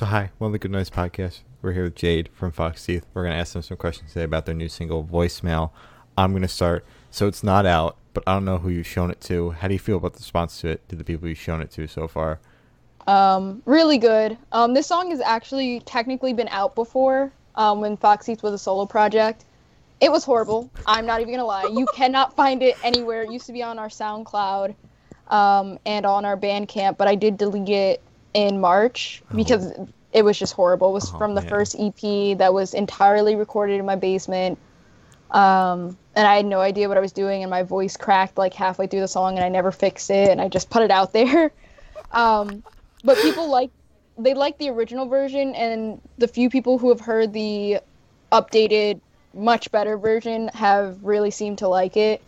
So hi, welcome to the Good Noise Podcast. We're here with Jade from Fox Teeth. We're gonna ask them some questions today about their new single Voicemail. I'm gonna start. So it's not out, but I don't know who you've shown it to. How do you feel about the response to it to the people you've shown it to so far? Um, really good. Um, this song has actually technically been out before. Um, when Fox Teeth was a solo project, it was horrible. I'm not even gonna lie. You cannot find it anywhere. It used to be on our SoundCloud, um, and on our Bandcamp, but I did delete it in March Oh. because it was just horrible. It was Oh, from the man. first EP that was entirely recorded in my basement. Um, and I had no idea what I was doing, and my voice cracked like halfway through the song, and I never fixed it, and I just put it out there. Um, but people like they like the original version, and the few people who have heard the updated, much better version have really seemed to like it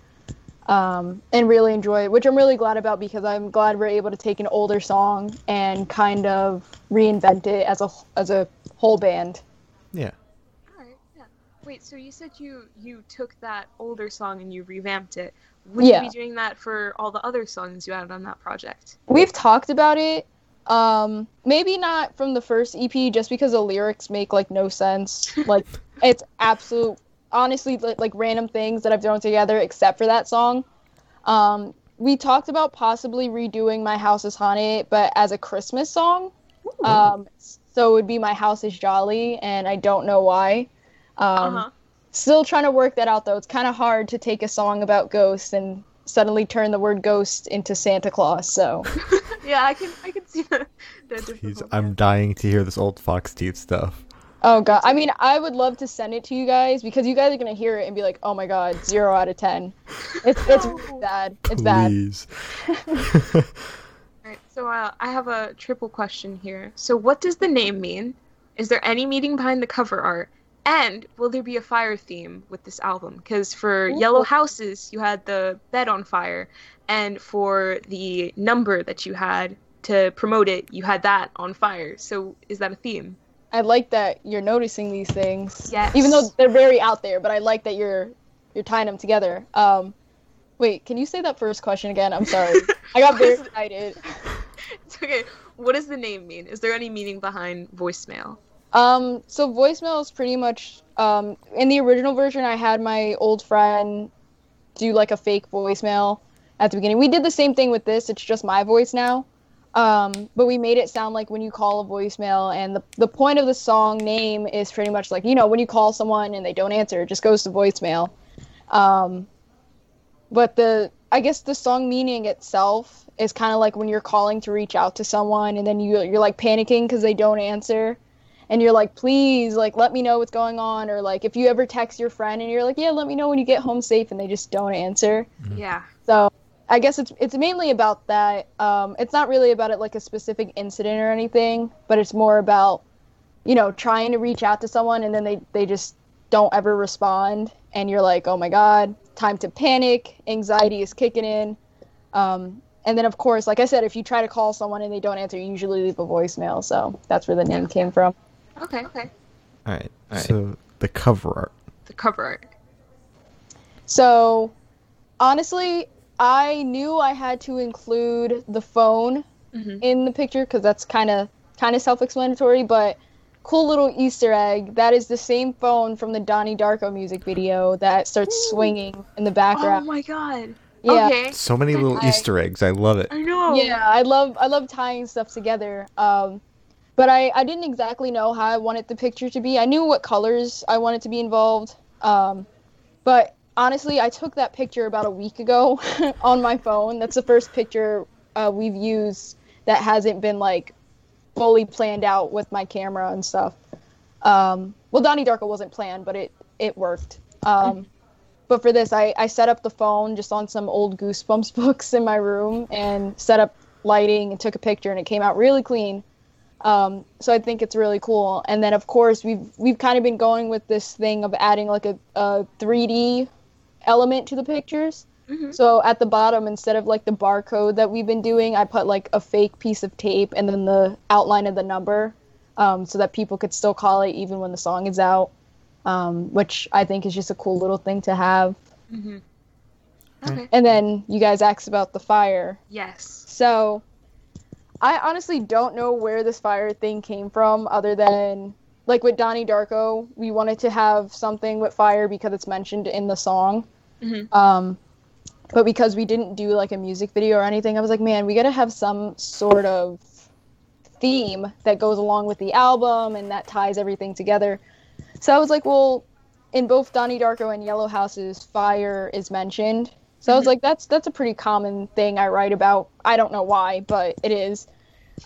um, and really enjoy it, which I'm really glad about because I'm glad we're able to take an older song and kind of reinvent it as a as a whole band. Yeah. Alright, yeah. Wait, so you said you you took that older song and you revamped it. Would Yeah. you be doing that for all the other songs you added on that project? We've talked about it. Um, maybe not from the first EP, just because the lyrics make like no sense. Like it's absolute, honestly, li- like random things that I've thrown together, except for that song. Um, we talked about possibly redoing "My House Is Haunted," but as a Christmas song. Um, so it would be "My House Is Jolly," and I don't know why. Um, uh-huh. Still trying to work that out though. It's kind of hard to take a song about ghosts and suddenly turn the word ghost into Santa Claus. So. yeah, I can I can see that. the Jeez. I'm dying to hear this old Fox Teeth stuff. Oh god. I mean, I would love to send it to you guys because you guys are gonna hear it and be like, "Oh my god, zero out of ten. It's it's No. bad. It's bad." Please. Alright, so uh, I have a triple question here. So what does the name mean? Is there any meaning behind the cover art? And will there be a fire theme with this album? Because for Ooh. Yellow Houses, you had the bed on fire, and for the number that you had to promote it, you had that on fire. So is that a theme? I like that you're noticing these things. Yes. Even though they're very out there, but I like that you're you're tying them together. Um, wait, can you say that first question again? I'm sorry. I got very excited. It's okay. What does the name mean? Is there any meaning behind voicemail? Um, so voicemail is pretty much um, in the original version. I had my old friend do like a fake voicemail at the beginning. We did the same thing with this. It's just my voice now, um, but we made it sound like when you call a voicemail. And the the point of the song name is pretty much like you know when you call someone and they don't answer, it just goes to voicemail. Um, but the I guess the song meaning itself is kind of like when you're calling to reach out to someone and then you you're like panicking because they don't answer and you're like, please, like, let me know what's going on. Or, like, if you ever text your friend and you're like, yeah, let me know when you get home safe, and they just don't answer. Yeah. So, I guess it's it's mainly about that. Um, it's not really about it like a specific incident or anything, but it's more about, you know, trying to reach out to someone and then they, they just don't ever respond. And you're like, oh my God, time to panic. Anxiety is kicking in. Um, and then, of course, like I said, if you try to call someone and they don't answer, you usually leave a voicemail. So that's where the name came from. Okay. Okay. All right. All right. So the cover art. The cover art. So, honestly, I knew I had to include the phone Mhm. in the picture because that's kind of kind of self-explanatory. But cool little Easter egg that is the same phone from the Donnie Darko music video that starts Ooh. swinging in the background. Oh my god. yeah, Okay. So many little I- Easter eggs. I love it. I know. yeah, I love I love tying stuff together. Um, but I I didn't exactly know how I wanted the picture to be. I knew what colors I wanted to be involved. Um, but honestly, I took that picture about a week ago on my phone. That's the first picture uh, we've used that hasn't been like fully planned out with my camera and stuff. Um, well, Donnie Darko wasn't planned, but it it worked. Um, but for this, I, I set up the phone just on some old Goosebumps books in my room and set up lighting and took a picture, and it came out really clean. Um, so I think it's really cool. And then of course we've we've kind of been going with this thing of adding like a, a 3D element to the pictures. Mhm. So at the bottom, instead of like the barcode that we've been doing, I put like a fake piece of tape and then the outline of the number, um, so that people could still call it even when the song is out. Um, which I think is just a cool little thing to have. Mhm. Okay. And then you guys asked about the fire. Yes. So I honestly don't know where this fire thing came from, other than like with Donnie Darko, we wanted to have something with fire because it's mentioned in the song. Mhm. Um, but because we didn't do like a music video or anything, I was like, man, we got to have some sort of theme that goes along with the album and that ties everything together. So I was like, well, in both Donnie Darko and Yellow Houses, fire is mentioned. So I was Mhm. like, that's that's a pretty common thing I write about. I don't know why, but it is.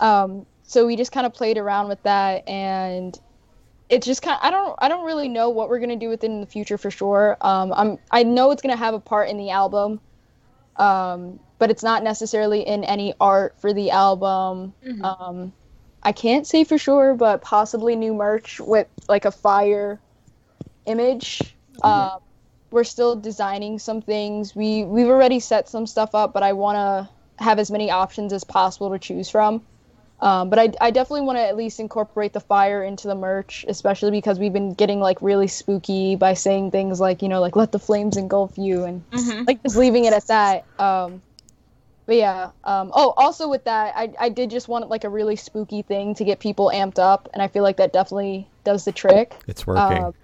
Um, so we just kind of played around with that, and it's just kind. of, I don't I don't really know what we're gonna do with it in the future for sure. Um, I'm I know it's gonna have a part in the album, um, but it's not necessarily in any art for the album. Mhm. Um, I can't say for sure, but possibly new merch with like a fire image. Um, we're still designing some things. We we've already set some stuff up, but I want to have as many options as possible to choose from. Um, but I, I definitely want to at least incorporate the fire into the merch, especially because we've been getting like really spooky by saying things like you know like let the flames engulf you and Mhm. like just leaving it at that. Um, but yeah. Um, oh, also with that, I I did just want like a really spooky thing to get people amped up, and I feel like that definitely does the trick. It's working. Um,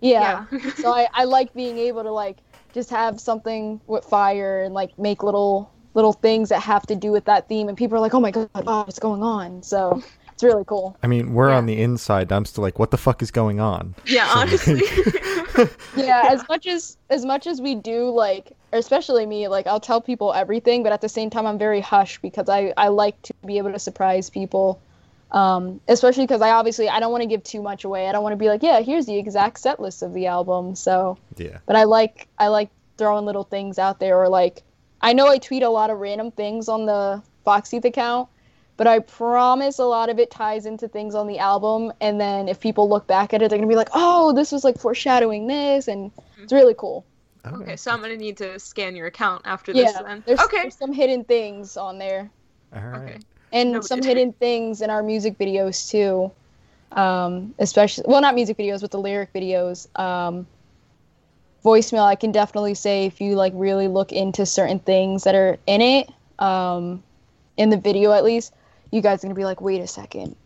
yeah. Yeah. so I, I like being able to like just have something with fire and like make little little things that have to do with that theme, and people are like, oh my god, oh, what's going on? So it's really cool. I mean, we're yeah. on the inside. I'm still like, what the fuck is going on? yeah, So, honestly. yeah as much as as much as we do like especially me like i'll tell people everything but at the same time i'm very hush because i i like to be able to surprise people um especially because i obviously i don't want to give too much away i don't want to be like yeah here's the exact set list of the album so Yeah. but i like i like throwing little things out there or like i know i tweet a lot of random things on the Fox Teeth account but i promise a lot of it ties into things on the album and then if people look back at it they're gonna be like oh this was like foreshadowing this and it's really cool okay, so I'm gonna need to scan your account after this yeah then. there's, okay. there's some hidden things on there All right. Okay. and Noted. some hidden things in our music videos too um especially well not music videos but the lyric videos um voicemail i can definitely say if you like really look into certain things that are in it um in the video at least you guys are gonna be like wait a second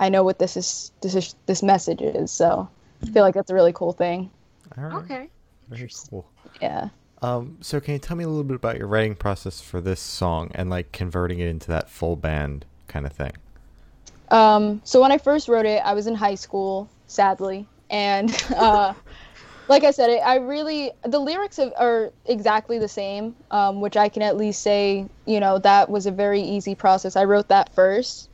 i know what this is this is this message is so i feel like that's a really cool thing All right. Okay. Very cool. yeah Um, so can you tell me a little bit about your writing process for this song and like converting it into that full band kind of thing? Um, so when I first wrote it, I was in high school, sadly, and uh, like I said, I really the lyrics are exactly the same, um, which I can at least say, you know, that was a very easy process. I wrote that first.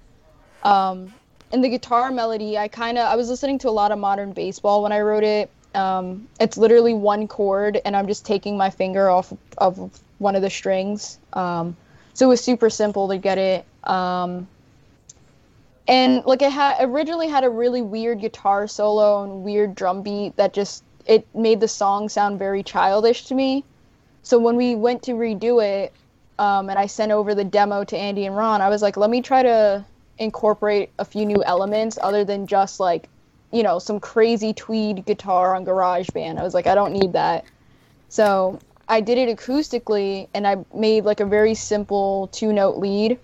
Um, and the guitar melody, I kind of I was listening to a lot of modern baseball when I wrote it. Um, it's literally one chord, and I'm just taking my finger off of one of the strings. Um, so it was super simple to get it. Um, and like it had originally had a really weird guitar solo and weird drum beat that just it made the song sound very childish to me. So when we went to redo it um, and i sent over the demo to andy and ron i was like let me try to incorporate a few new elements other than just like you know some crazy tweed guitar on garageband i was like i don't need that. So i did it acoustically and i made like a very simple two note lead.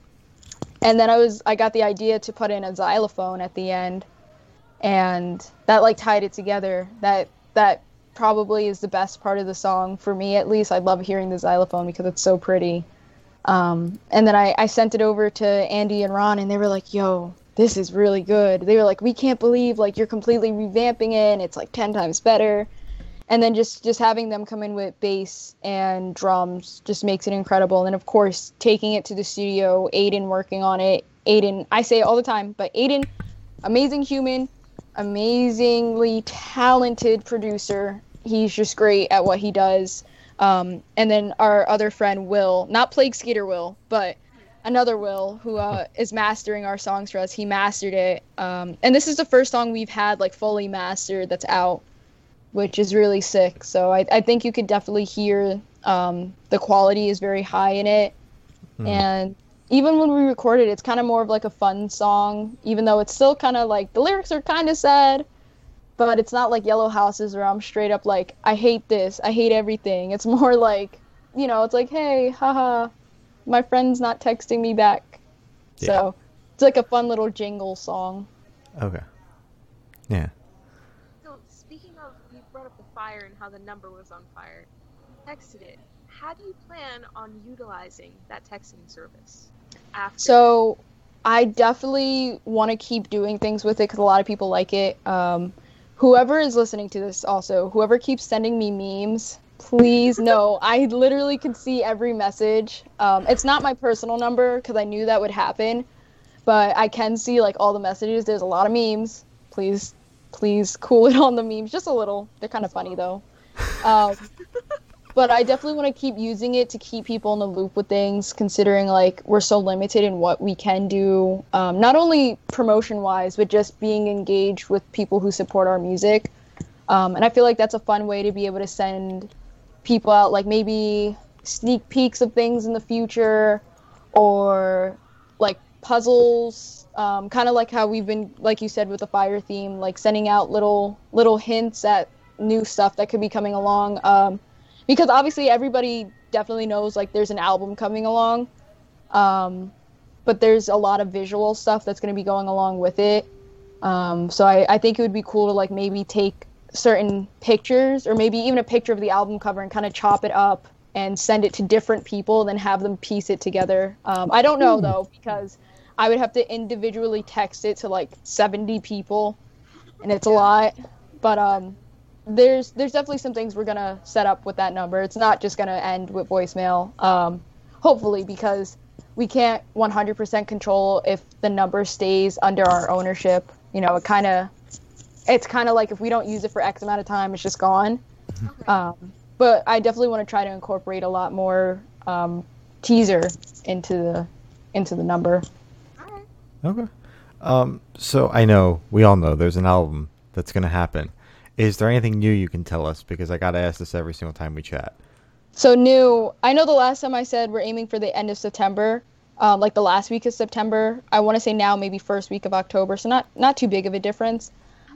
And then I was I got the idea to put in a xylophone at the end, and that like tied it together. That that probably is the best part of the song for me at least. I love hearing the xylophone because it's so pretty. Um, and then I, I sent it over to Andy and Ron, and they were like, "Yo, this is really good." They were like, "We can't believe like you're completely revamping it, and it's like ten times better." And then just just having them come in with bass and drums just makes it incredible. And of course taking it to the studio, Aiden working on it. Aiden, I say it all the time, but Aiden, amazing human, amazingly talented producer. He's just great at what he does. Um, and then our other friend Will, not Plague Skater Will, but another Will who uh, is mastering our songs for us. He mastered it, um, and this is the first song we've had like fully mastered that's out, which is really sick. So I, I think you could definitely hear um, the quality is very high in it, Mhm. and even when we recorded, it's kind of more of like a fun song, even though it's still kind of like the lyrics are kind of sad but it's not like Yellow Houses where I'm straight up like I hate this, I hate everything. It's more like, you know, it's like, hey, haha, my friend's not texting me back. So it's like a fun little jingle song. Okay. Yeah. So speaking of, you brought up the fire and how the number was on fire. Texted it. How do you plan on utilizing that texting service? After So I definitely want to keep doing things with it because a lot of people like it. Um, whoever is listening to this, also, whoever keeps sending me memes, please know I literally can see every message. Um, it's not my personal number because I knew that would happen, but I can see like all the messages. There's a lot of memes. Please, please cool it on the memes just a little. They're kind of funny though. Um, but I definitely want to keep using it to keep people in the loop with things, considering like we're so limited in what we can do, um, not only promotion wise, but just being engaged with people who support our music. Um, and I feel like that's a fun way to be able to send people out, like maybe sneak peeks of things in the future, or like puzzles, um, kind of like how we've been, like you said, with the fire theme, like sending out little little hints at new stuff that could be coming along. Because obviously everybody definitely knows like there's an album coming along um, but there's a lot of visual stuff that's going to be going along with it. Um, so I, I think it would be cool to like maybe take certain pictures or maybe even a picture of the album cover and kind of chop it up and send it to different people then have them piece it together. Um, i don't know though because i would have to individually text it to like 70 people and it's a lot. But um there's there's definitely some things we're gonna set up with that number. It's not just gonna end with voicemail. Um, hopefully, because we can't 100% control if the number stays under our ownership. You know, it kind of it's kind of like if we don't use it for X amount of time, it's just gone. Okay. Um, but I definitely want to try to incorporate a lot more um, teaser into the into the number. Okay. Um, so I know we all know there's an album that's gonna happen. Is there anything new you can tell us? Because I gotta ask this every single time we chat. So new. I know the last time I said we're aiming for the end of September, um, like the last week of September. I want to say now maybe first week of October. So not not too big of a difference.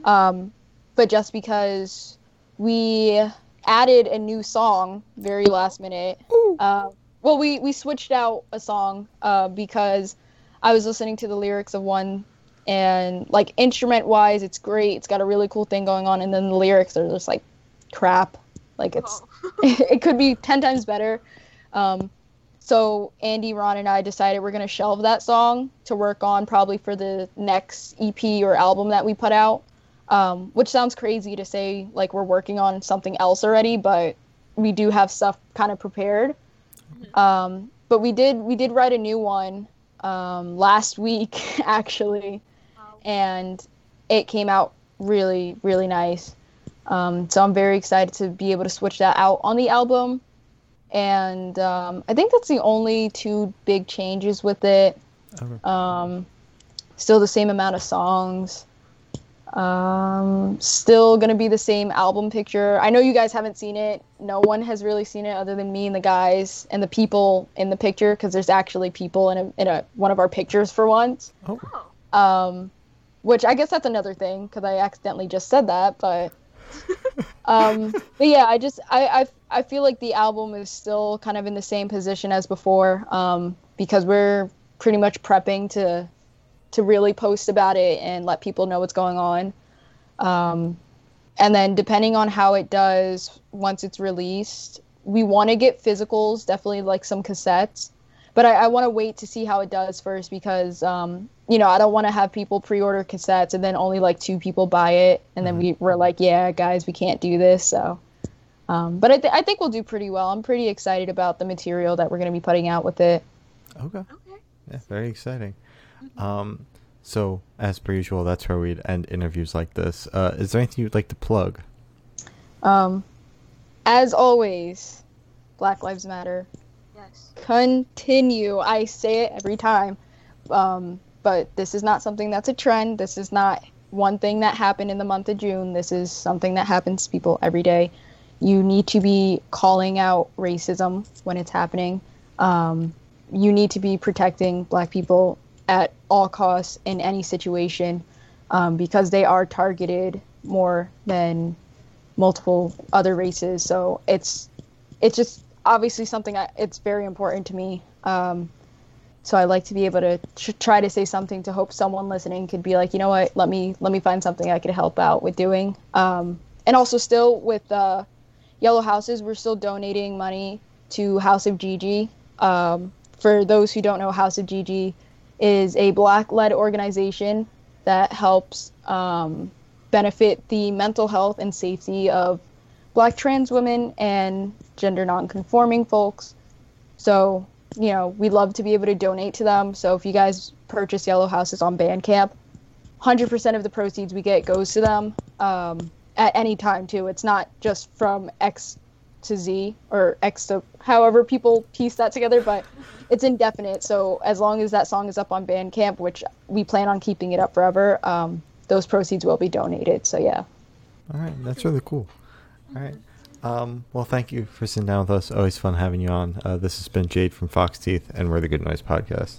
Um, but just because we added a new song very last minute. Uh, well, we we switched out a song uh, because I was listening to the lyrics of one. And like instrument wise, it's great. It's got a really cool thing going on, and then the lyrics are just like crap. Like it's Oh. it could be 10 times better. Um, so Andy, Ron, and I decided we're going to shelve that song to work on probably for the next EP or album that we put out. Um, which sounds crazy to say like we're working on something else already, but we do have stuff kind of prepared. Um, but we did we did write a new one um, last week actually. And it came out really really nice. Um, so I'm very excited to be able to switch that out on the album. And um, I think that's the only two big changes with it. Um, still the same amount of songs. Um, still gonna be the same album picture. I know you guys haven't seen it. No one has really seen it other than me and the guys and the people in the picture because there's actually people in a, in a one of our pictures for once. Oh. Which I guess that's another thing because I accidentally just said that, but um, but yeah, I just I, I I feel like the album is still kind of in the same position as before um, because we're pretty much prepping to to really post about it and let people know what's going on. Um, and then depending on how it does once it's released, we want to get physicals, definitely like some cassettes. But I, I want to wait to see how it does first because, um, you know, I don't want to have people pre-order cassettes and then only like two people buy it, and then we we're like, yeah, guys, we can't do this. So, um, but I, th- I think we'll do pretty well. I'm pretty excited about the material that we're going to be putting out with it. Okay. Okay. Yeah, very exciting. Um, so as per usual, that's where we'd end interviews like this. Uh, is there anything you'd like to plug? Um, as always, Black Lives Matter. Yes. continue. I say it every time. Um, but this is not something that's a trend. This is not one thing that happened in the month of June. This is something that happens to people every day. You need to be calling out racism when it's happening. Um, you need to be protecting black people at all costs in any situation um, because they are targeted more than multiple other races. So it's it's just obviously something I, it's very important to me. Um, so I like to be able to tr- try to say something to hope someone listening could be like, you know what, let me let me find something I could help out with doing. Um, and also still with uh, Yellow Houses, we're still donating money to House of GG. Um, for those who don't know, House of GG is a black-led organization that helps um, benefit the mental health and safety of black trans women and gender non-conforming folks. So you know, we love to be able to donate to them. So if you guys purchase Yellow Houses on Bandcamp, 100% of the proceeds we get goes to them um, at any time, too. It's not just from X to Z or X to however people piece that together, but it's indefinite. So as long as that song is up on Bandcamp, which we plan on keeping it up forever, um, those proceeds will be donated. So yeah. All right, that's really cool. All right. Um, well, thank you for sitting down with us. Always fun having you on. Uh, this has been Jade from Fox Teeth, and we're the Good Noise Podcast.